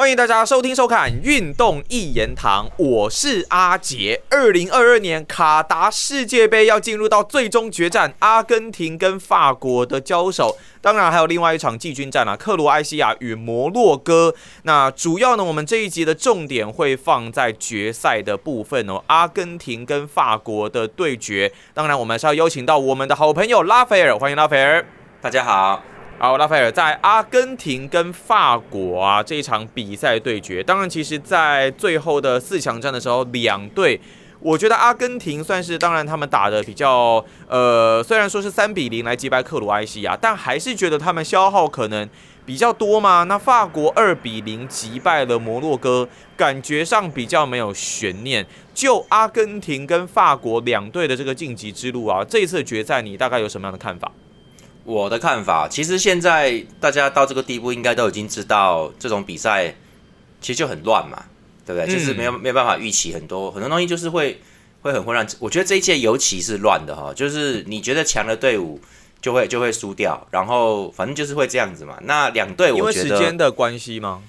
欢迎大家收听收看《运动一言堂》，我是阿杰。二零二二年卡达世界杯要进入到最终决战，阿根廷跟法国的交手，当然还有另外一场季军战啊，克罗埃西亚与摩洛哥。那主要呢，我们这一集的重点会放在决赛的部分哦，阿根廷跟法国的对决。当然，我们是要邀请到我们的好朋友拉斐尔，欢迎拉斐尔，大家好。好，拉斐尔在阿根廷跟法国啊这一场比赛对决，当然其实，在最后的四强战的时候，两队，我觉得阿根廷算是，当然他们打的比较，呃，虽然说是三比零来击败克罗埃西亚，但还是觉得他们消耗可能比较多嘛。那法国二比零击败了摩洛哥，感觉上比较没有悬念。就阿根廷跟法国两队的这个晋级之路啊，这次决赛你大概有什么样的看法？我的看法，其实现在大家到这个地步，应该都已经知道这种比赛其实就很乱嘛，对不对？就是没有没有办法预期很多很多东西，就是会会很混乱。我觉得这一届尤其是乱的哈，就是你觉得强的队伍就会就会输掉，然后反正就是会这样子嘛。那两队，我觉得时间的关系吗？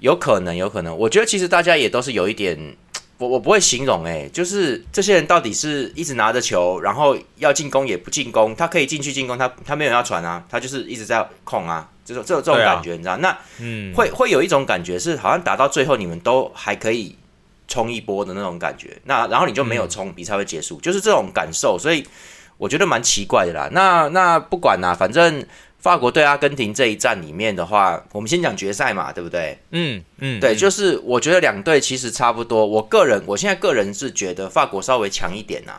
有可能，有可能。我觉得其实大家也都是有一点。我我不会形容哎，就是这些人到底是一直拿着球，然后要进攻也不进攻，他可以进去进攻，他他没有要传啊，他就是一直在控啊，这种这种这种感觉，你知道？那嗯，会会有一种感觉是好像打到最后你们都还可以冲一波的那种感觉，那然后你就没有冲，比赛会结束，就是这种感受，所以我觉得蛮奇怪的啦。那那不管啦，反正。法国对阿根廷这一战里面的话，我们先讲决赛嘛，对不对？嗯嗯，对，就是我觉得两队其实差不多。我个人，我现在个人是觉得法国稍微强一点呐，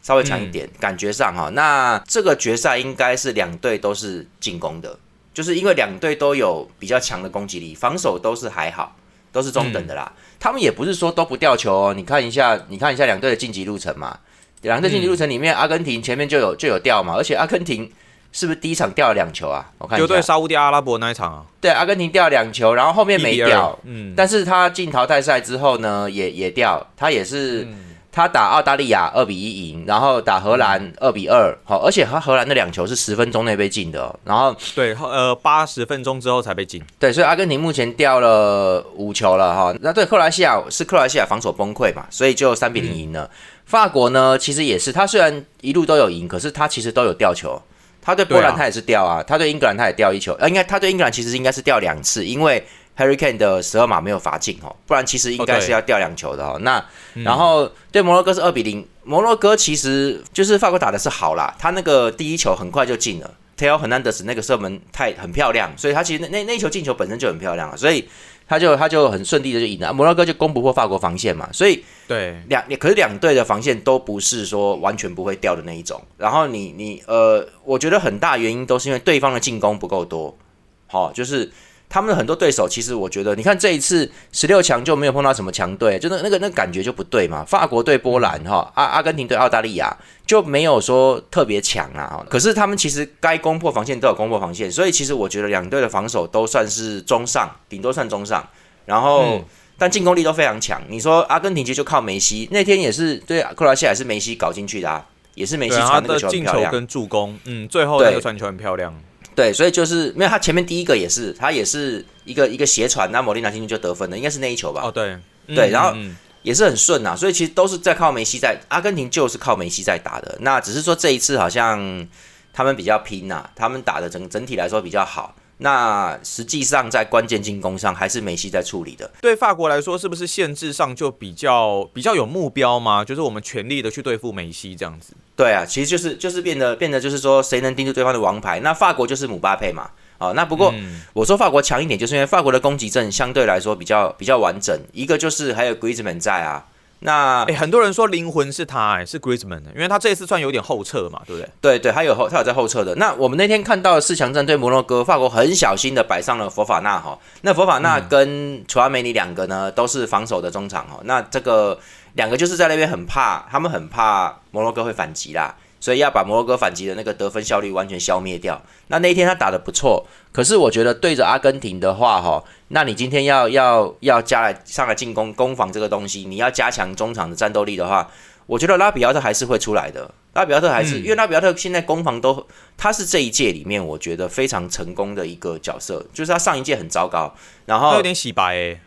稍微强一点，感觉上哈。那这个决赛应该是两队都是进攻的，就是因为两队都有比较强的攻击力，防守都是还好，都是中等的啦。他们也不是说都不掉球哦，你看一下，你看一下两队的晋级路程嘛，两队晋级路程里面，阿根廷前面就有就有掉嘛，而且阿根廷。是不是第一场掉了两球啊？我看就对沙地阿拉伯那一场啊。对，阿根廷掉两球，然后后面没掉。嗯。但是他进淘汰赛之后呢，也也掉。他也是他打澳大利亚二比一赢，然后打荷兰二比二。好，而且他荷兰的两球是十分钟内被进的。然后对，呃，八十分钟之后才被进。对，所以阿根廷目前掉了五球了哈。那对克罗西亚是克罗西亚防守崩溃嘛，所以就三比零赢了。法国呢，其实也是，他虽然一路都有赢，可是他其实都有掉球。他对波兰他也是掉啊，他对英格兰他也掉一球，呃，应该他对英格兰其实应该是掉两次，因为 Harry Kane 的十二码没有罚进哦，不然其实应该是要掉两球的哦。那然后对摩洛哥是二比零，摩洛哥其实就是法国打的是好啦，他那个第一球很快就进了，Teo Hernandez 那个射门太很漂亮，所以他其实那那那球进球本身就很漂亮啊，所以。他就他就很顺利的就赢了，摩洛哥就攻不破法国防线嘛，所以对两可是两队的防线都不是说完全不会掉的那一种。然后你你呃，我觉得很大原因都是因为对方的进攻不够多，好就是。他们的很多对手，其实我觉得，你看这一次十六强就没有碰到什么强队，就那那个那感觉就不对嘛。法国对波兰哈，阿阿根廷对澳大利亚就没有说特别强啊。可是他们其实该攻破防线都有攻破防线，所以其实我觉得两队的防守都算是中上，顶多算中上。然后但进攻力都非常强。你说阿根廷其实就靠梅西，那天也是对克罗西亚是梅西搞进去的啊，也是梅西传那个球很漂亮，跟助攻，嗯，最后那个传球很漂亮。对，所以就是没有他前面第一个也是，他也是一个一个斜传，那莫莉拿进去就得分了，应该是那一球吧？哦，对，对，然后也是很顺呐，所以其实都是在靠梅西在，阿根廷就是靠梅西在打的，那只是说这一次好像他们比较拼呐，他们打的整整体来说比较好。那实际上在关键进攻上还是梅西在处理的。对法国来说，是不是限制上就比较比较有目标吗？就是我们全力的去对付梅西这样子。对啊，其实就是就是变得变得就是说谁能盯住对方的王牌？那法国就是姆巴佩嘛。啊，那不过我说法国强一点，就是因为法国的攻击阵相对来说比较比较完整。一个就是还有 Griezmann 在啊。那哎，很多人说灵魂是他，哎，是 Griezmann，因为他这一次算有点后撤嘛，对不对？对对，他有后，他有在后撤的。那我们那天看到四强战对摩洛哥，法国很小心的摆上了佛法纳哈。那佛法纳跟楚阿梅尼两个呢，都是防守的中场哈。那这个两个就是在那边很怕，他们很怕摩洛哥会反击啦。所以要把摩洛哥反击的那个得分效率完全消灭掉。那那一天他打的不错，可是我觉得对着阿根廷的话，哈，那你今天要要要加来上来进攻攻防这个东西，你要加强中场的战斗力的话，我觉得拉比奥特还是会出来的。拉比奥特还是、嗯因为拉比奥特现在攻防都，他是这一届里面我觉得非常成功的一个角色，就是他上一届很糟糕，然后他有点洗白诶、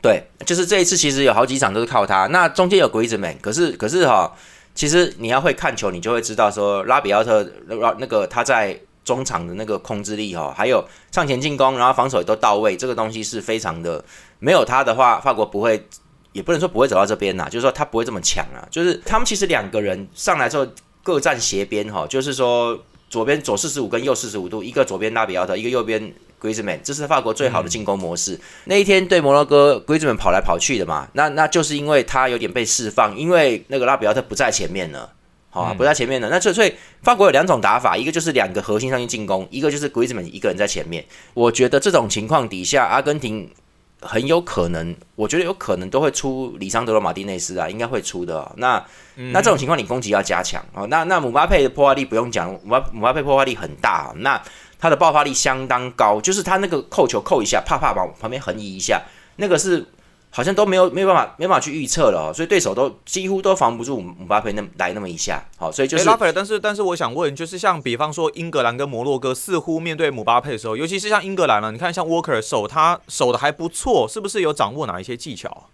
对，就是这一次其实有好几场都是靠他。那中间有 Griezmann，可是可是哈、其实你要会看球，你就会知道说拉比奥特那那个他在中场的那个控制力哈、还有上前进攻，然后防守也都到位，这个东西是非常的。没有他的话，法国不会，也不能说不会走到这边呐，就是说他不会这么强啊。就是他们其实两个人上来之后各站斜边哈、就是说左边左四十五跟右四十五度，一个左边拉比奥特，一个右边 Griezmann，这是法国最好的进攻模式。那一天对摩洛哥，Griezmann 跑来跑去的嘛，那那就是因为他有点被释放，因为那个拉比奥特不在前面了。好、啊，不在前面了。那所以所以法国有两种打法，一个就是两个核心上去进攻，一个就是 Griezmann 一个人在前面。我觉得这种情况底下，阿根廷很有可能，我觉得有可能都会出里桑德罗马丁内斯啊，应该会出的哦、那、那这种情况，你攻击要加强哦。那那姆巴佩的破坏力不用讲，姆巴姆巴佩破坏力很大、哦，那他的爆发力相当高，就是他那个扣球扣一下，啪啪往旁边横移一下，那个是好像都没有没有办法没办法去预测了、哦，所以对手都几乎都防不住姆巴佩那来那么一下。好、所以就是，但是但是我想问，就是像比方说英格兰跟摩洛哥，似乎面对姆巴佩的时候，尤其是像英格兰呢、你看像沃克尔守他守的还不错，是不是有掌握哪一些技巧？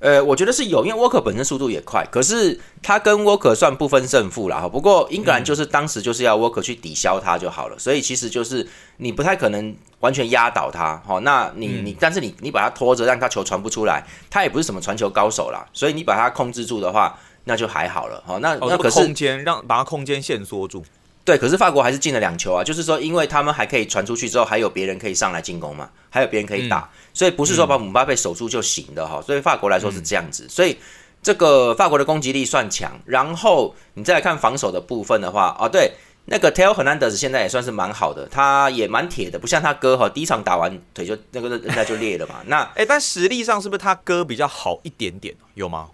呃，我觉得是有，因为沃克本身速度也快，可是他跟沃克算不分胜负啦。哈。不过英格兰就是当时就是要沃克去抵消他就好了，所以其实就是你不太可能完全压倒他。好，那你你但是你你把他拖着，让他球传不出来，他也不是什么传球高手啦，所以你把他控制住的话，那就还好了。哈，那哦，那可是这个空间让把他空间限缩住。对，可是法国还是进了两球啊，就是说，因为他们还可以传出去之后，还有别人可以上来进攻嘛，还有别人可以打，所以不是说把姆巴佩守住就行的哈。所以法国来说是这样子，所以这个法国的攻击力算强。然后你再来看防守的部分的话，啊，对，那个 Tel Hernandez 现在也算是蛮好的，他也蛮铁的，不像他哥哈，第一场打完腿就那个韧带就裂了嘛。那哎、但实力上是不是他哥比较好一点点？有吗？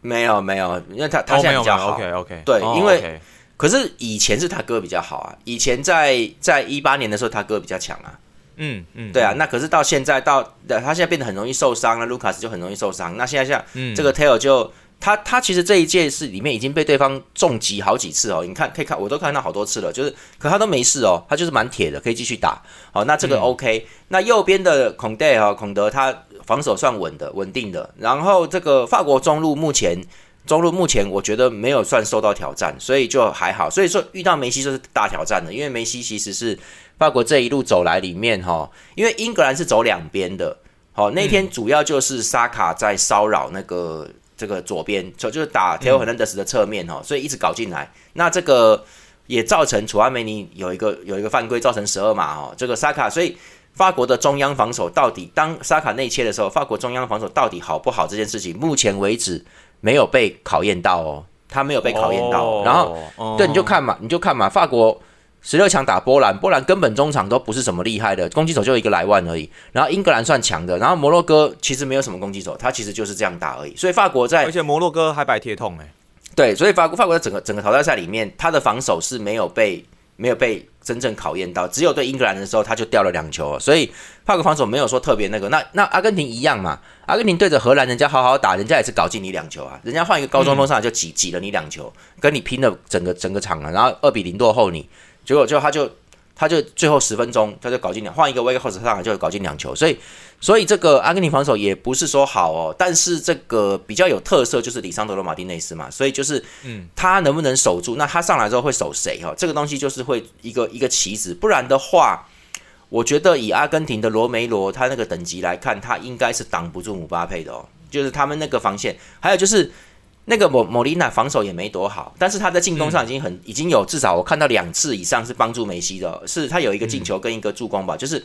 没有没有，因为他他哦，现在比较好。，OK OK，对因为可是以前是他哥比较好啊，以前在在一八年的时候他哥比较强啊。嗯嗯，对啊，那可是到现在到他现在变得很容易受伤了，卢卡斯就很容易受伤。那现在像嗯这个 Taylor 就他他其实这一届是里面已经被对方重击好几次哦，你看可以看我都看到好多次了，就是可他都没事哦，他就是蛮铁的，可以继续打。好，那这个 OK、那右边的孔戴哈孔德他防守算稳的稳定的，然后这个法国中路目前。中路目前我觉得没有算受到挑战，所以就还好。所以说遇到梅西就是大挑战的，因为梅西其实是法国这一路走来里面哈，因为英格兰是走两边的，好那天主要就是沙卡在骚扰那个这个左边，就就是打 t e o Hernandez 的侧面哈，所以一直搞进来。那这个也造成楚阿梅尼有一个有一个犯规，造成十二码哦。这个沙卡，所以法国的中央防守到底当沙卡内切的时候，法国中央防守到底好不好这件事情，目前为止没有被考验到哦，他没有被考验到哦、然后。后对，你就看嘛，你就看嘛，法国十六强打波兰，波兰根本中场都不是什么厉害的，攻击手就一个莱万而已。然后英格兰算强的，然后摩洛哥其实没有什么攻击手，他其实就是这样打而已。所以法国在而且摩洛哥还摆铁桶哎、对，所以法国法国在整个整个淘汰赛里面，他的防守是没有被没有被真正考验到，只有对英格兰的时候他就掉了两球，所以帕克防守没有说特别那个。那那阿根廷一样嘛，阿根廷对着荷兰，人家好好打，人家也是搞进你两球啊，人家换一个高中锋上来就挤挤了你两球，跟你拼了整个整个场了，然后二比零落后你，结果就他就他就最后十分钟他就搞进两，换一个 w a k e 上来就搞进两球，所以所以这个阿根廷防守也不是说好哦，但是这个比较有特色就是里桑德罗马丁内斯嘛，所以就是嗯他能不能守住？那他上来之后会守谁？哈，这个东西就是会一个一个棋子，不然的话，我觉得以阿根廷的罗梅罗他那个等级来看，他应该是挡不住姆巴佩的哦。就是他们那个防线，还有就是那个莫莫莉娜防守也没多好，但是他在进攻上已经很、已经有至少我看到两次以上是帮助梅西的哦，是他有一个进球跟一个助攻吧，就是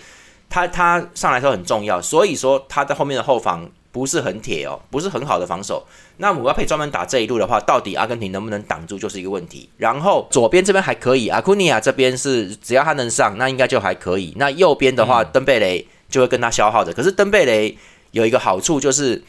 他他上来时候很重要，所以说他在后面的后防不是很铁哦，不是很好的防守。那姆巴佩专门打这一路的话，到底阿根廷能不能挡住就是一个问题。然后左边这边还可以，阿库尼亚这边是只要他能上，那应该就还可以。那右边的话，登贝雷就会跟他消耗着。可是登贝雷有一个好处就是，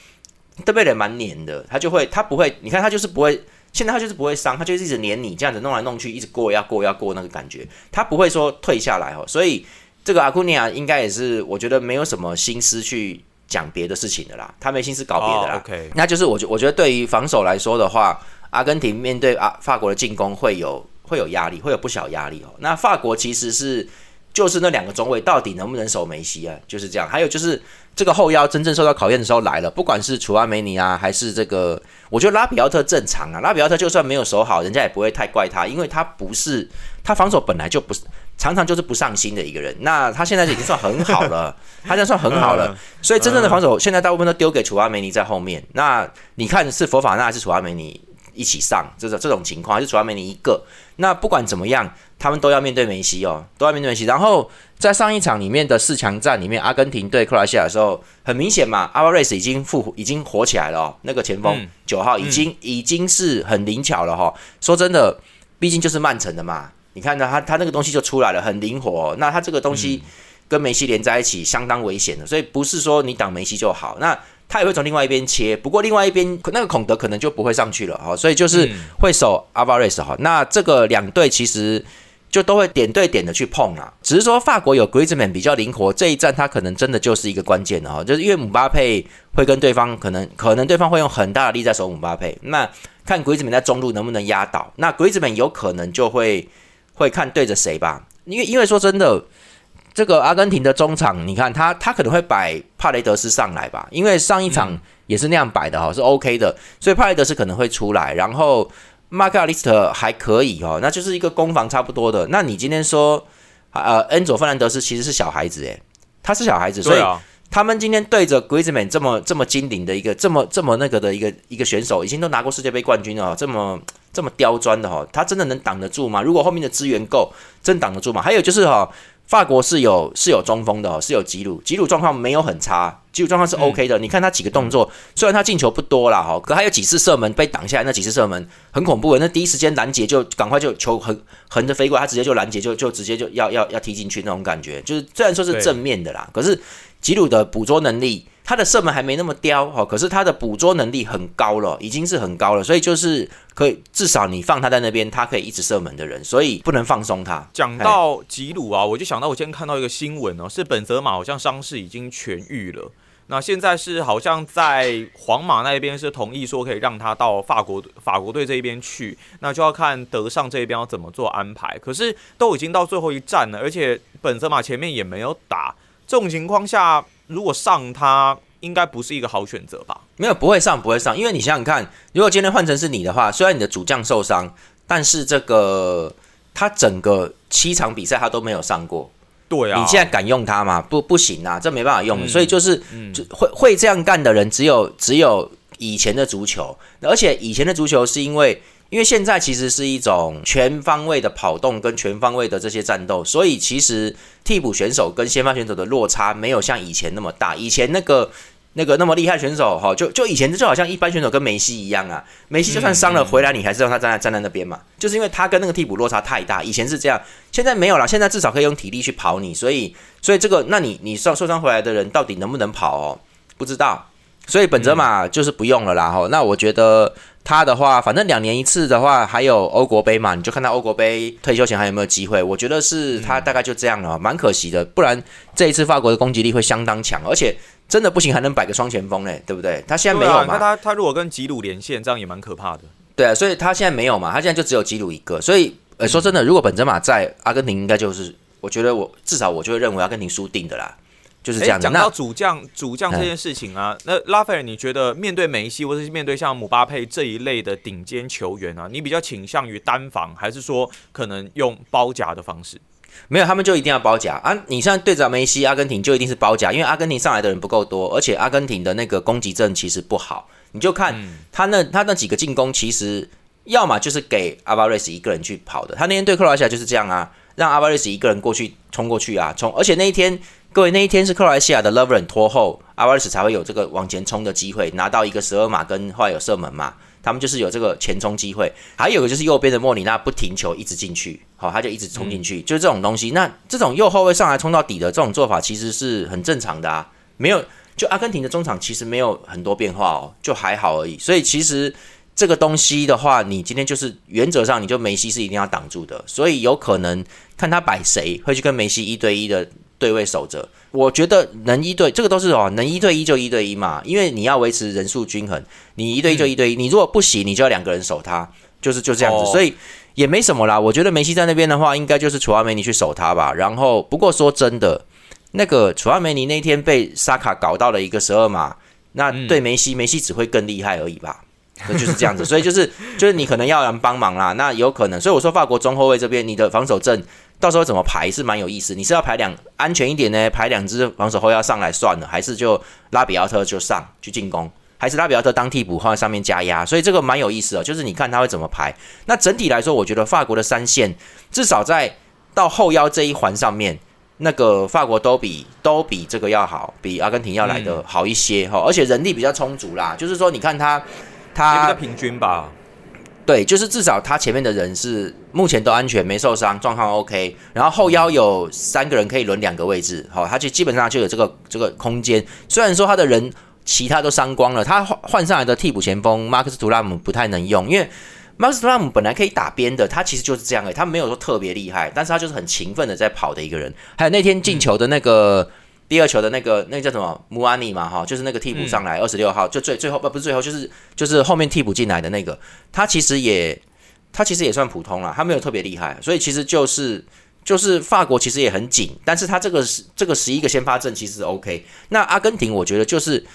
登贝雷蛮黏的，他就会他不会，你看他就是不会。现在他就是不会伤，他就是一直黏你，这样子弄来弄去，一直过要过要过那个感觉，他不会说退下来哦。所以这个阿库尼亚应该也是，我觉得没有什么心思去讲别的事情的啦，他没心思搞别的啦。哦 OK，那就是我觉我觉得对于防守来说的话，阿根廷面对啊法国的进攻会有会有压力，会有不小压力哦。那法国其实是就是那两个中卫到底能不能守梅西啊？就是这样。还有就是这个后腰真正受到考验的时候来了，不管是楚阿梅尼啊，还是这个，我觉得拉比奥特正常啊。拉比奥特就算没有守好，人家也不会太怪他，因为他不是他防守本来就不是常常就是不上心的一个人。那他现在已经算很好了，他现在算很好了。所以真正的防守现在大部分都丢给楚阿梅尼在后面。那你看是佛法纳还是楚阿梅尼？一起上，这种这种情况还是主要梅尼一个。那不管怎么样，他们都要面对梅西哦，都要面对梅西。然后在上一场里面的四强战里面，阿根廷对克罗西亚的时候，很明显嘛，阿巴瑞斯已经复已经火起来了哦。那个前锋九号已经已经是很灵巧了哈。说真的，毕竟就是曼城的嘛，你看到他他那个东西就出来了，很灵活。那他这个东西跟梅西连在一起，相当危险的。所以不是说你挡梅西就好。那他也会从另外一边切，不过另外一边那个孔德可能就不会上去了哈，所以就是会守阿巴瑞斯哈。那这个两队其实就都会点对点的去碰啊，只是说法国有 Griezmann 比较灵活，这一战他可能真的就是一个关键的哈，就是因为姆巴佩会跟对方可能可能对方会用很大的力在守姆巴佩，那看 Griezmann 在中路能不能压倒，那 Griezmann 有可能就会会看对着谁吧，因为因为说真的。这个阿根廷的中场，你看他他可能会摆帕雷德斯上来吧，因为上一场也是那样摆的哈，是 OK 的，所以帕雷德斯可能会出来，然后马卡利斯特还可以哈，那就是一个攻防差不多的。那你今天说，呃，恩佐费兰德斯其实是小孩子诶，他是小孩子，所以他们今天对着 Griezmann 这么这么精灵的一个这么这么那个的一个一个选手，已经都拿过世界杯冠军了，这么这么刁钻的哈，他真的能挡得住吗？如果后面的资源够，真挡得住吗？还有就是哈。法国是有是有中锋的哦，是有吉鲁，吉鲁状况没有很差，吉鲁状况是 OK 的。你看他几个动作，虽然他进球不多啦，哈，可还有几次射门被挡下来，那几次射门很恐怖的。那第一时间拦截就赶快就球横横着飞过来，他直接就拦截就就直接就要要要踢进去那种感觉，就是虽然说是正面的啦，可是吉鲁的捕捉能力。他的射门还没那么刁哈，可是他的捕捉能力很高了，已经是很高了，所以就是可以至少你放他在那边，他可以一直射门的人，所以不能放松他。讲到吉鲁啊，我就想到我今天看到一个新闻哦，是本泽马好像伤势已经痊愈了，那现在是好像在皇马那边是同意说可以让他到法国法国队这一边去，那就要看德尚这一边要怎么做安排。可是都已经到最后一站了，而且本泽马前面也没有打，这种情况下。如果上他应该不是一个好选择吧？没有，不会上，不会上，因为你想想看，如果今天换成是你的话，虽然你的主将受伤，但是这个他整个七场比赛他都没有上过，对啊，你现在敢用他吗？不，不行啊，这没办法用，所以就是就会会这样干的人，只有只有以前的足球，而且以前的足球是因为。因为现在其实是一种全方位的跑动跟全方位的这些战斗，所以其实替补选手跟先发选手的落差没有像以前那么大。以前那个那个那么厉害选手哈，就就以前就好像一般选手跟梅西一样啊，梅西就算伤了回来，你还是让他站在站在那边嘛，就是因为他跟那个替补落差太大。以前是这样，现在没有了，现在至少可以用体力去跑你，所以所以这个那你你受受伤回来的人到底能不能跑哦？不知道。所以本泽马就是不用了啦，哈。那我觉得他的话，反正两年一次的话，还有欧国杯嘛，你就看他欧国杯退休前还有没有机会。我觉得是他大概就这样了，蛮可惜的。不然这一次法国的攻击力会相当强，而且真的不行还能摆个双前锋嘞，对不对？他现在没有嘛？那他他如果跟吉鲁连线，这样也蛮可怕的。对啊，所以他现在没有嘛？他现在就只有吉鲁一个。所以呃，说真的，如果本泽马在阿根廷，应该就是我觉得我至少我就会认为阿根廷输定的啦。就是这样。讲到主将，主将这件事情啊，那拉斐尔，你觉得面对梅西，或者是面对像姆巴佩这一类的顶尖球员啊，你比较倾向于单防，还是说可能用包夹的方式？没有，他们就一定要包夹啊！你像对着梅西，阿根廷就一定是包夹，因为阿根廷上来的人不够多，而且阿根廷的那个攻击阵其实不好。你就看他那他那几个进攻，其实要么就是给阿巴瑞斯一个人去跑的。他那天对克罗西亚就是这样啊，让阿巴瑞斯一个人过去冲过去啊，冲！而且那一天。各位，那一天是克罗埃西亚的 Lovren 拖后，阿瓦尔斯才会有这个往前冲的机会，拿到一个十二码跟后来有射门嘛，他们就是有这个前冲机会。还有个就是右边的莫里纳不停球一直进去，好，他就一直冲进去，就是这种东西。那这种右后卫上来冲到底的这种做法，其实是很正常的啊，没有就阿根廷的中场其实没有很多变化哦，就还好而已。所以其实这个东西的话，你今天就是原则上你就梅西是一定要挡住的，所以有可能看他摆谁会去跟梅西一对一的。对位守着。我觉得能一对这个都是哦，能一对一就一对一嘛，因为你要维持人数均衡，你一对一就一对一，你如果不行，你就要两个人守他，就是就这样子，所以也没什么啦。我觉得梅西在那边的话，应该就是楚阿梅尼去守他吧。然后不过说真的，那个楚阿梅尼那天被沙卡搞到了一个十二码，那对梅西，梅西只会更厉害而已吧。那就是这样子，所以就是就是你可能要人帮忙啦，那有可能，所以我说法国中后卫这边你的防守阵到时候怎么排是蛮有意思。你是要排两安全一点呢，排两只防守后要上来算了，还是就拉比奥特就上去进攻，还是拉比奥特当替补放在上面加压？所以这个蛮有意思的，就是你看他会怎么排。那整体来说，我觉得法国的三线至少在到后腰这一环上面，那个法国都比都比这个要好，比阿根廷要来的好一些哈，而且人力比较充足啦。就是说，你看他。他比较平均吧，对，就是至少他前面的人是目前都安全，没受伤，状况 OK。然后后腰有三个人可以轮两个位置，好，他就基本上就有这个这个空间。虽然说他的人其他都伤光了，他换换上来的替补前锋马克斯图拉姆不太能用，因为马克斯图拉姆本来可以打边的，他其实就是这样诶，他没有说特别厉害，但是他就是很勤奋的在跑的一个人。还有那天进球的那个。第二球的那个，那个叫什么穆阿尼嘛，哈，就是那个替补上来二十六号，就最最后不不是最后，就是就是后面替补进来的那个，他其实也他其实也算普通了，他没有特别厉害，所以其实就是就是法国其实也很紧，但是他这个是这个十一个先发阵其实 OK，那阿根廷我觉得就是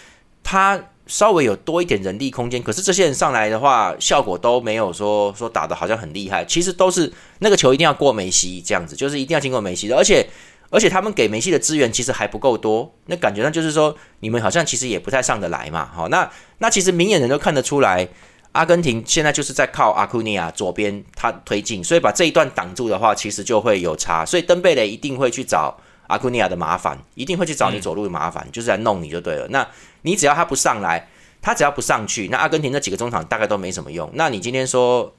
他稍微有多一点人力空间，可是这些人上来的话，效果都没有说说打的好像很厉害，其实都是那个球一定要过梅西这样子，就是一定要经过梅西的，而且。而且他们给梅西的资源其实还不够多，那感觉上就是说，你们好像其实也不太上得来嘛。好，那那其实明眼人都看得出来，阿根廷现在就是在靠阿库尼亚左边他推进，所以把这一段挡住的话，其实就会有差。所以登贝雷一定会去找阿库尼亚的麻烦，一定会去找你走路的麻烦，就是来弄你就对了。那你只要他不上来，他只要不上去，那阿根廷那几个中场大概都没什么用。那你今天说？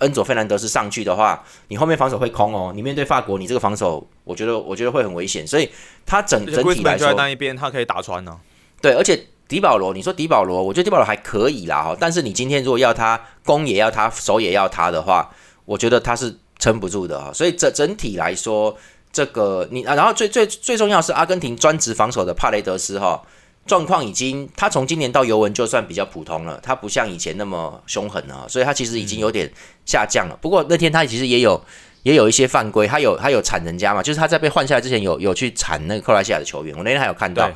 恩佐费兰德斯上去的话，你后面防守会空哦。你面对法国，你这个防守，我觉得我觉得会很危险。所以他整整体来说，那一边他可以打穿呢。对，而且迪保罗，你说迪保罗，我觉得迪保罗还可以啦哈。但是你今天如果要他攻也要他，守也要他的话，我觉得他是撑不住的哈。所以整整体来说，这个你啊，然后最最最重要是阿根廷专职防守的帕雷德斯哈。状况已经，他从今年到尤文就算比较普通了，他不像以前那么凶狠了，所以他其实已经有点下降了。不过那天他其实也有也有一些犯规，他有他有铲人家嘛，就是他在被换下来之前有有去铲那个克罗西亚的球员。我那天还有看到，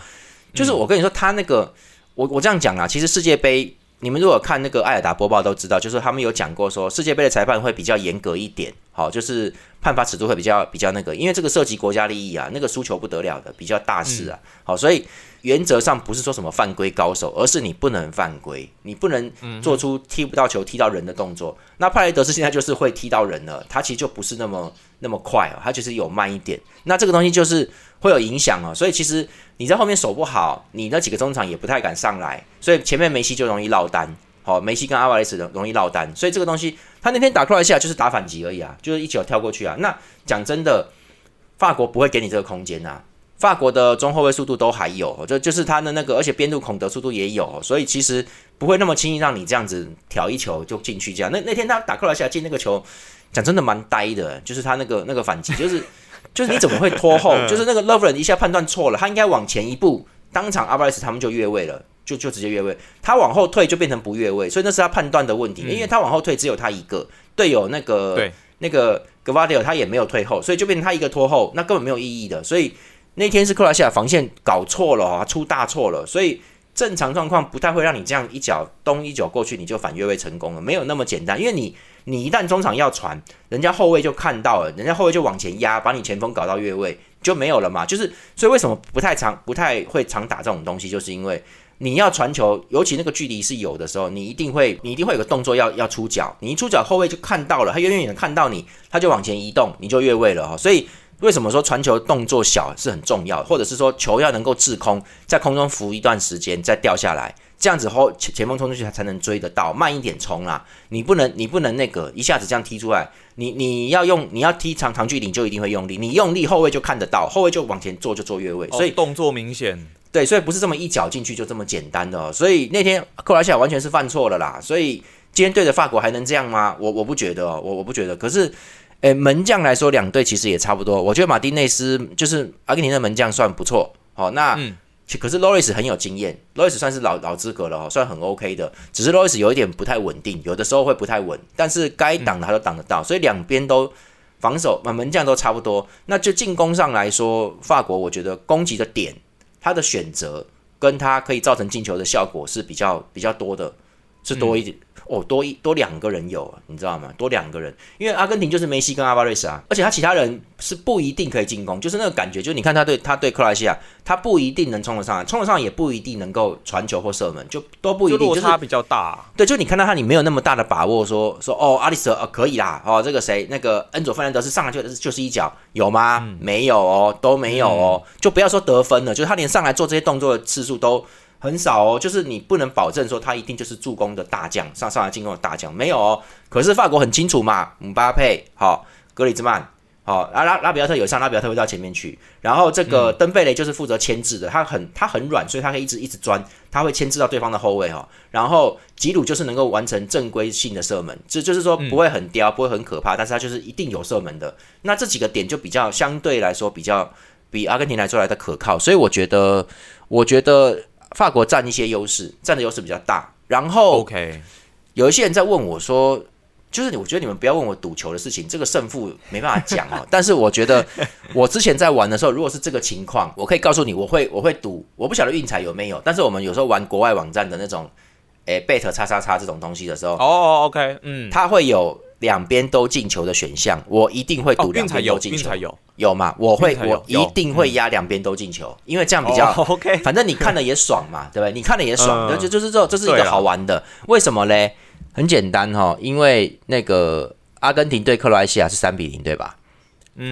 就是我跟你说他那个，我我这样讲啊，其实世界杯你们如果看那个艾尔达播报都知道，就是他们有讲过说世界杯的裁判会比较严格一点，好，就是判罚尺度会比较比较那个，因为这个涉及国家利益啊，那个输球不得了的，比较大事啊，好，所以。原则上不是说什么犯规高手，而是你不能犯规，你不能做出踢不到球、踢到人的动作。那帕雷德斯现在就是会踢到人了，他其实就不是那么那么快哦，他就是有慢一点。那这个东西就是会有影响哦，所以其实你在后面守不好，你那几个中场也不太敢上来，所以前面梅西就容易落单。好，梅西跟阿瓦雷斯的容易落单，所以这个东西他那天打克罗西亚就是打反击而已啊，就是一脚跳过去啊。那讲真的，法国不会给你这个空间啊。法国的中后卫速度都还有，就就是他的那个，而且边路孔德速度也有，所以其实不会那么轻易让你这样子挑一球就进去。这样，那那天他打克罗西亚进那个球，讲真的蛮呆的，就是他那个那个反击，就是就是你怎么会拖后？就是那个 Loveland 一下判断错了，他应该往前一步，当场阿巴雷斯他们就越位了，就就直接越位。他往后退就变成不越位，所以那是他判断的问题，因为他往后退只有他一个队友，那个那个格瓦迪尔他也没有退后，所以就变成他一个拖后，那根本没有意义的，所以。那天是克罗西亚防线搞错了啊，出大错了，所以正常状况不太会让你这样一脚东一脚过去你就反越位成功了，没有那么简单。因为你你一旦中场要传，人家后卫就看到了，人家后卫就往前压，把你前锋搞到越位就没有了嘛。就是所以为什么不太常不太会常打这种东西，就是因为你要传球，尤其那个距离是有的时候，你一定会你一定会有个动作要要出脚，你一出脚后卫就看到了，他远远的看到你，他就往前移动，你就越位了哈。所以。为什么说传球动作小是很重要，或者是说球要能够滞空，在空中浮一段时间再掉下来，这样子后前前锋冲出去才能追得到，慢一点冲啊！你不能你不能那个一下子这样踢出来，你你要用你要踢长长距离就一定会用力，你用力后卫就看得到，后卫就往前做就做越位，所以动作明显。对，所以不是这么一脚进去就这么简单的。所以那天克罗西亚完全是犯错了啦。所以今天对着法国还能这样吗？我我不觉得，我我不觉得。可是。诶，门将来说，两队其实也差不多。我觉得马丁内斯就是阿根廷的门将，算不错。好，那可是 Loris 很有经验，Loris 算是老老资格了，哦算很 OK 的。只是 Loris 有一点不太稳定，有的时候会不太稳，但是该挡的他都挡得到，所以两边都防守门门将都差不多。那就进攻上来说，法国我觉得攻击的点，他的选择跟他可以造成进球的效果是比较比较多的，是多一点。哦，多一多两个人有，你知道吗？多两个人，因为阿根廷就是梅西跟阿巴瑞斯啊，而且他其他人是不一定可以进攻，就是那个感觉，就是你看他对他对克罗西亚，他不一定能冲得上来，冲得上也不一定能够传球或射门，就都不一定，落差比较大。对，就你看到他，你没有那么大的把握，说说哦，阿里斯呃可以啦，哦，这个谁那个恩佐费兰德是上来就就是一脚，有吗？没有哦，都没有哦，就不要说得分了，就是他连上来做这些动作的次数都。很少哦，就是你不能保证说他一定就是助攻的大将，上上来进攻的大将没有哦。可是法国很清楚嘛，姆巴佩好，格里兹曼好，拉拉拉比奥特有上，拉比奥特会到前面去。然后这个登贝雷就是负责牵制的，他很他很软，所以他可以一直一直钻，他会牵制到对方的后卫哈。然后吉鲁就是能够完成正规性的射门，这就是说不会很刁，不会很可怕，但是他就是一定有射门的。那这几个点就比较相对来说比较比阿根廷来说来的可靠，所以我觉得，我觉得。法国占一些优势，占的优势比较大。然后，OK，有一些人在问我说，就是我觉得你们不要问我赌球的事情，这个胜负没办法讲哦。但是我觉得，我之前在玩的时候，如果是这个情况，我可以告诉你，我会我会赌。我不晓得运彩有没有，但是我们有时候玩国外网站的那种，诶，bet 叉叉叉这种东西的时候，哦，OK，嗯，它会有。两边都进球的选项，我一定会赌两边都进球。有有吗？我会，我一定会压两边都进球，因为这样比较 OK。反正你看了也爽嘛，对不对？你看了也爽，就就是这这是一个好玩的。为什么嘞？很简单哈，因为那个阿根廷对克罗埃西亚是三比零，对吧？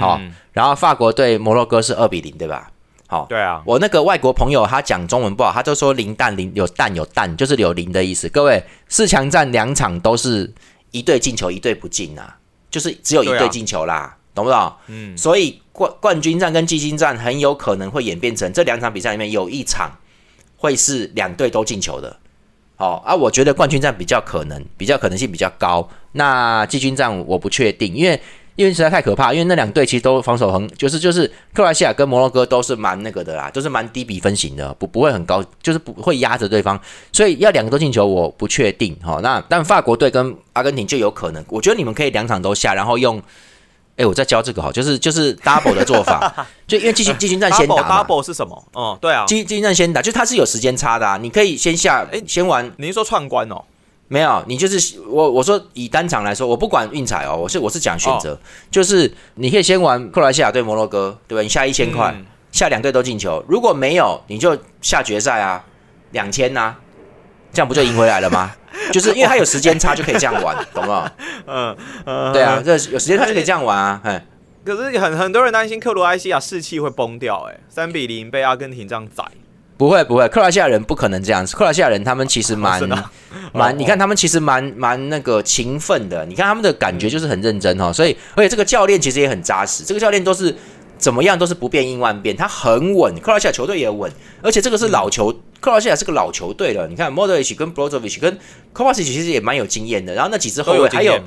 好，然后法国对摩洛哥是二比零，对吧？好，对啊。我那个外国朋友他讲中文不好，他就说零蛋零有蛋有蛋，就是有零的意思。各位四强战两场都是。一队进球，一队不进啊，就是只有一队进球啦，懂不懂？嗯，所以冠冠军战跟季军战很有可能会演变成这两场比赛里面有一场会是两队都进球的。哦啊，我觉得冠军战比较可能，比较可能性比较高。那季军战我不确定，因为。因为实在太可怕，因为那两队其实都防守很，就是就是克罗西亚跟摩洛哥都是蛮那个的啦，都是蛮低比分型的，不不会很高，就是不会压着对方，所以要两个都进球我不确定哈。那但法国队跟阿根廷就有可能，我觉得你们可以两场都下，然后用，哎，我再教这个哈，就是就是 double 的做法，就因为进行进行战先打，double 是什么？哦，对啊，季季军战先打，就它是有时间差的，啊你可以先下，哎，先玩。您说串关哦？没有，你就是我。我说以单场来说，我不管运彩哦，我是我是讲选择，就是你可以先玩克罗西亚对摩洛哥，对吧？你下一千块，下两队都进球。如果没有，你就下决赛啊，两千呐，这样不就赢回来了吗？就是因为它有时间差，就可以这样玩，懂吗？嗯嗯，对啊，这有时间差就可以这样玩啊。哎，可是很很多人担心克罗埃西亚士气会崩掉，哎，三比零被阿根廷这样宰。不会不会，克罗西亚人不可能这样子。克罗西亚人他们其实蛮蛮，你看他们其实蛮蛮那个勤奋的。你看他们的感觉就是很认真哈。所以而且这个教练其实也很扎实。这个教练都是怎么样都是不变应万变，他很稳。克罗西亚球队也稳，而且这个是老球，克罗西亚是个老球队了。你看 Modric 跟 Brozovic 跟 Kovacic 其实也蛮有经验的。然后那几支后卫还有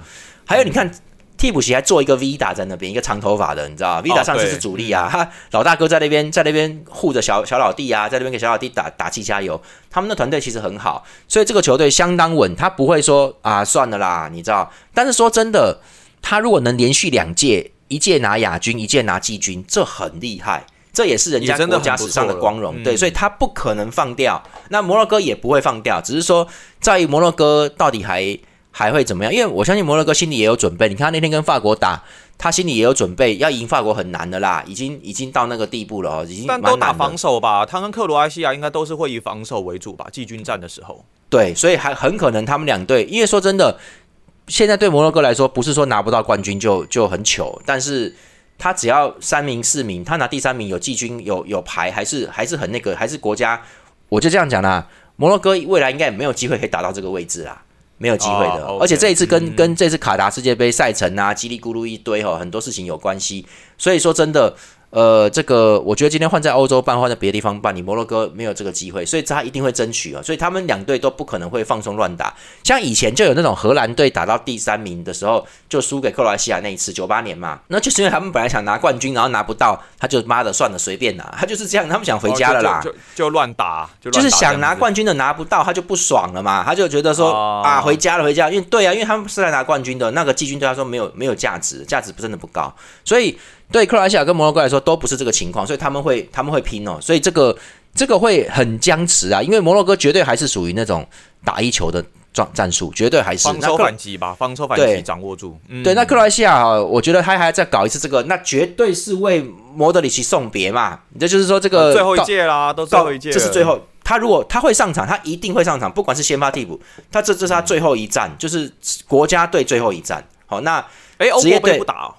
还有你看。替补席还做一个 V 打在那边，一个长头发的，你知道 v 打上次是主力啊，他 老大哥在那边，在那边护着小小老弟啊，在那边给小老弟打打气加油。他们的团队其实很好，所以这个球队相当稳，他不会说啊算了啦，你知道。但是说真的，他如果能连续两届，一届拿亚军，一届拿季军，这很厉害，这也是人家国家史上的光荣。对，所以他不可能放掉。那摩洛哥也不会放掉，只是说在于摩洛哥到底还。还会怎么样？因为我相信摩洛哥心里也有准备。你看那天跟法国打，他心里也有准备，要赢法国很难的啦，已经已经到那个地步了哦，已经。但都打防守吧，他跟克罗埃西亚应该都是会以防守为主吧？季军战的时候。对，所以还很可能他们两队，因为说真的，现在对摩洛哥来说，不是说拿不到冠军就就很糗，但是他只要三名四名，他拿第三名有季军有有牌，还是还是很那个，还是国家，我就这样讲啦。摩洛哥未来应该也没有机会可以打到这个位置啦。没有机会的，而且这一次跟跟这次卡达世界杯赛程啊，叽里咕噜一堆哈，很多事情有关系。所以说真的，呃，这个我觉得今天换在欧洲办，换在别的地方办，你摩洛哥没有这个机会，所以他一定会争取啊。所以他们两队都不可能会放松乱打。像以前就有那种荷兰队打到第三名的时候，就输给克罗埃西亚那一次，九八年嘛，那就是因为他们本来想拿冠军，然后拿不到，他就妈的算了，随便拿，他就是这样，他们想回家了啦，就就乱打，就是想拿冠军的拿不到，他就不爽了嘛，他就觉得说啊，回家了，回家，因为对啊，因为他们是来拿冠军的，那个季军对他说没有没有价值，价值真的不高，所以。对克罗埃西亚跟摩洛哥来说都不是这个情况，所以他们会他们会拼哦，所以这个这个会很僵持啊，因为摩洛哥绝对还是属于那种打一球的战战术，绝对还是防守反击吧，防守反击掌握住。对，那克罗埃西亚哈，我觉得他还要再搞一次这个，那绝对是为莫德里奇送别嘛，这就是说这个最后一届啦，都最后一届，这是最后他如果他会上场，他一定会上场，不管是先发替补，他这这是他最后一战，就是国家队最后一战。好，那哎，职业队不打。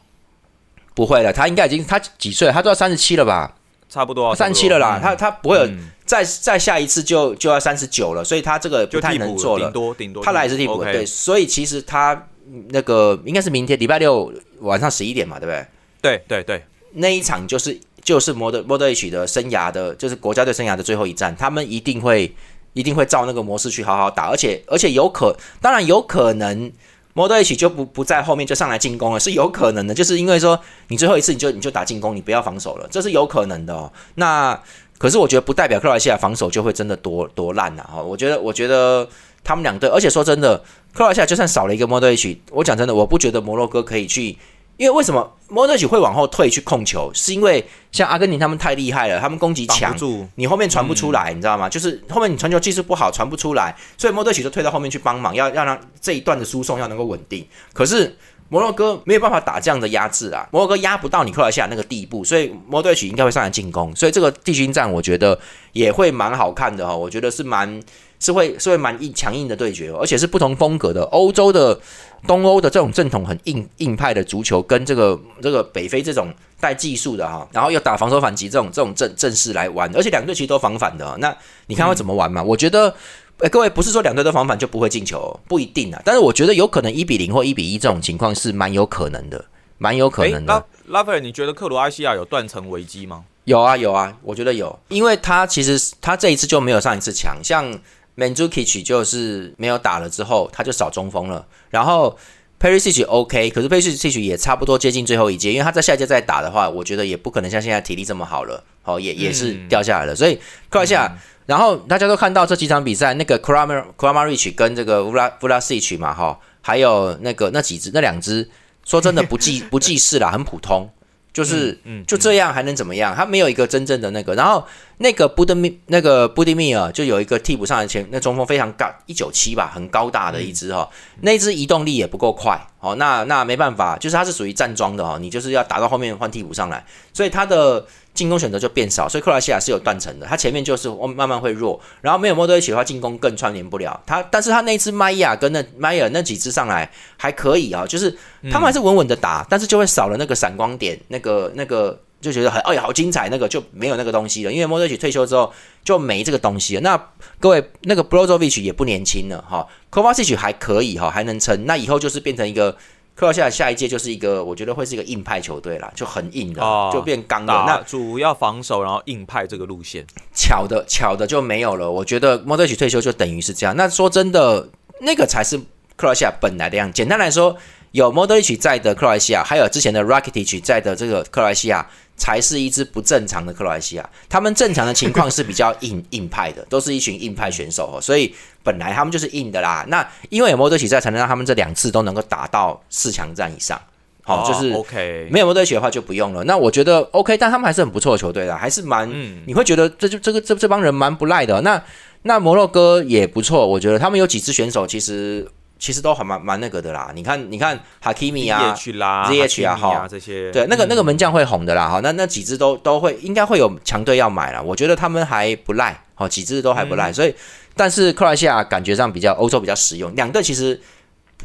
不会了，他应该已经他几岁？他都要三十七了吧？差不多三十七了啦。他他不会有再再下一次就就要三十九了，所以他这个不太能做了。顶多顶多他来是替补，对。所以其实他那个应该是明天礼拜六晚上十一点嘛，对不对？对对对，那一场就是就是摩德摩德 H 的生涯的，就是国家队生涯的最后一战，他们一定会一定会照那个模式去好好打，而且而且有可当然有可能。摩德一起就不不在后面就上来进攻了，是有可能的，就是因为说你最后一次你就你就打进攻，你不要防守了，这是有可能的哦。那可是我觉得不代表克罗西亚防守就会真的多多烂呐哈。我觉得我觉得他们两队，而且说真的，克罗西亚就算少了一个摩德一起，我讲真的，我不觉得摩洛哥可以去。因为为什么摩德奇会往后退去控球？是因为像阿根廷他们太厉害了，他们攻击强，你后面传不出来，你知道吗？就是后面你传球技术不好，传不出来，所以摩德奇就退到后面去帮忙，要要让这一段的输送要能够稳定。可是摩洛哥没有办法打这样的压制啊，摩洛哥压不到你克罗西亚那个地步，所以摩德奇应该会上来进攻。所以这个地军战我觉得也会蛮好看的哈，我觉得是蛮。是会是会蛮硬强硬的对决，而且是不同风格的。欧洲的东欧的这种正统很硬硬派的足球，跟这个这个北非这种带技术的哈，然后又打防守反击这种这种正正式来玩，而且两队其实都防反的。那你看会怎么玩嘛？我觉得，哎，各位不是说两队都防反就不会进球，不一定啊。但是我觉得有可能一比零或一比一这种情况是蛮有可能的，蛮有可能的。拉拉斐尔，你觉得克罗埃西亚有断层危机吗？有啊有啊，我觉得有，因为他其实他这一次就没有上一次强，像。Mandzukic 就是没有打了之后，他就少中锋了。然后 Perisic OK，可是 Perisic 也差不多接近最后一届，因为他在下一届再打的话，我觉得也不可能像现在体力这么好了。哦，也也是掉下来了。所以克罗下，然后大家都看到这几场比赛，那个 Kramar Kramaric 跟这个 Vla Vlasic 嘛，哈，还有那个那几只那两只，说真的不记 不记事啦，很普通。就是，就这样还能怎么样？他没有一个真正的那个。然后那个布德米，那个布迪米尔就有一个替补上来前，那中锋非常高，一九七吧，很高大的一只哈。那只移动力也不够快，哦，那那没办法，就是他是属于站桩的哦，你就是要打到后面换替补上来，所以他的。进攻选择就变少，所以克罗西亚是有断层的。他前面就是慢慢会弱，然后没有莫德一起的话，进攻更串联不了他。但是他那只麦亚跟那麦尔那几只上来还可以啊，就是他们还是稳稳的打，但是就会少了那个闪光点，那个那个就觉得很哎呀好精彩，那个就没有那个东西了。因为莫德一起退休之后就没这个东西了。那各位那个 Brozovic 也不年轻了哈 k o v a c i c 还可以哈，还能撑。那以后就是变成一个。克罗下下一届就是一个，我觉得会是一个硬派球队啦，就很硬的，就变刚的。那主要防守，然后硬派这个路线，巧的巧的就没有了。我觉得莫德奇退休就等于是这样。那说真的，那个才是克罗西亚本来的样。简单来说，有莫德奇在的克罗西亚，还有之前的 Rakitic 在的这个克罗西亚。才是一支不正常的克罗埃西亚，他们正常的情况是比较硬硬派的，都是一群硬派选手哦，所以本来他们就是硬的啦。那因为有摩德奇在，才能让他们这两次都能够打到四强战以上。好，就是 OK，没有摩德奇的话就不用了。那我觉得 OK，但他们还是很不错的球队啦，还是蛮，你会觉得这就这个这这帮人蛮不赖的。那那摩洛哥也不错，我觉得他们有几支选手其实。其实都还蛮蛮那个的啦，你看，你看哈基米啊，ZH 啊，哈，这些，对，那个那个门将会红的啦，哈，那那几支都都会，应该会有强队要买了，我觉得他们还不赖，好，几支都还不赖，所以，但是克罗西亚感觉上比较欧洲比较实用，两队其实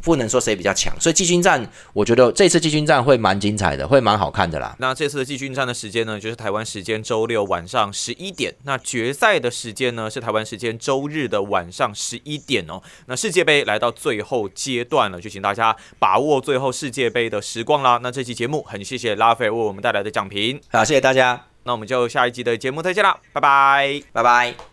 不能说谁比较强。所以季军战，我觉得这次季军战会蛮精彩的，会蛮好看的啦。那这次的季军战的时间呢，就是台湾时间周六晚上十一点。那决赛的时间呢，是台湾时间周日的晚上十一点哦。那世界杯来到最后阶段了，就请大家把握最后世界杯的时光啦。那这期节目很谢谢拉斐为我们带来的奖评，好，谢谢大家，那我们就下一集的节目再见啦，拜拜，拜拜。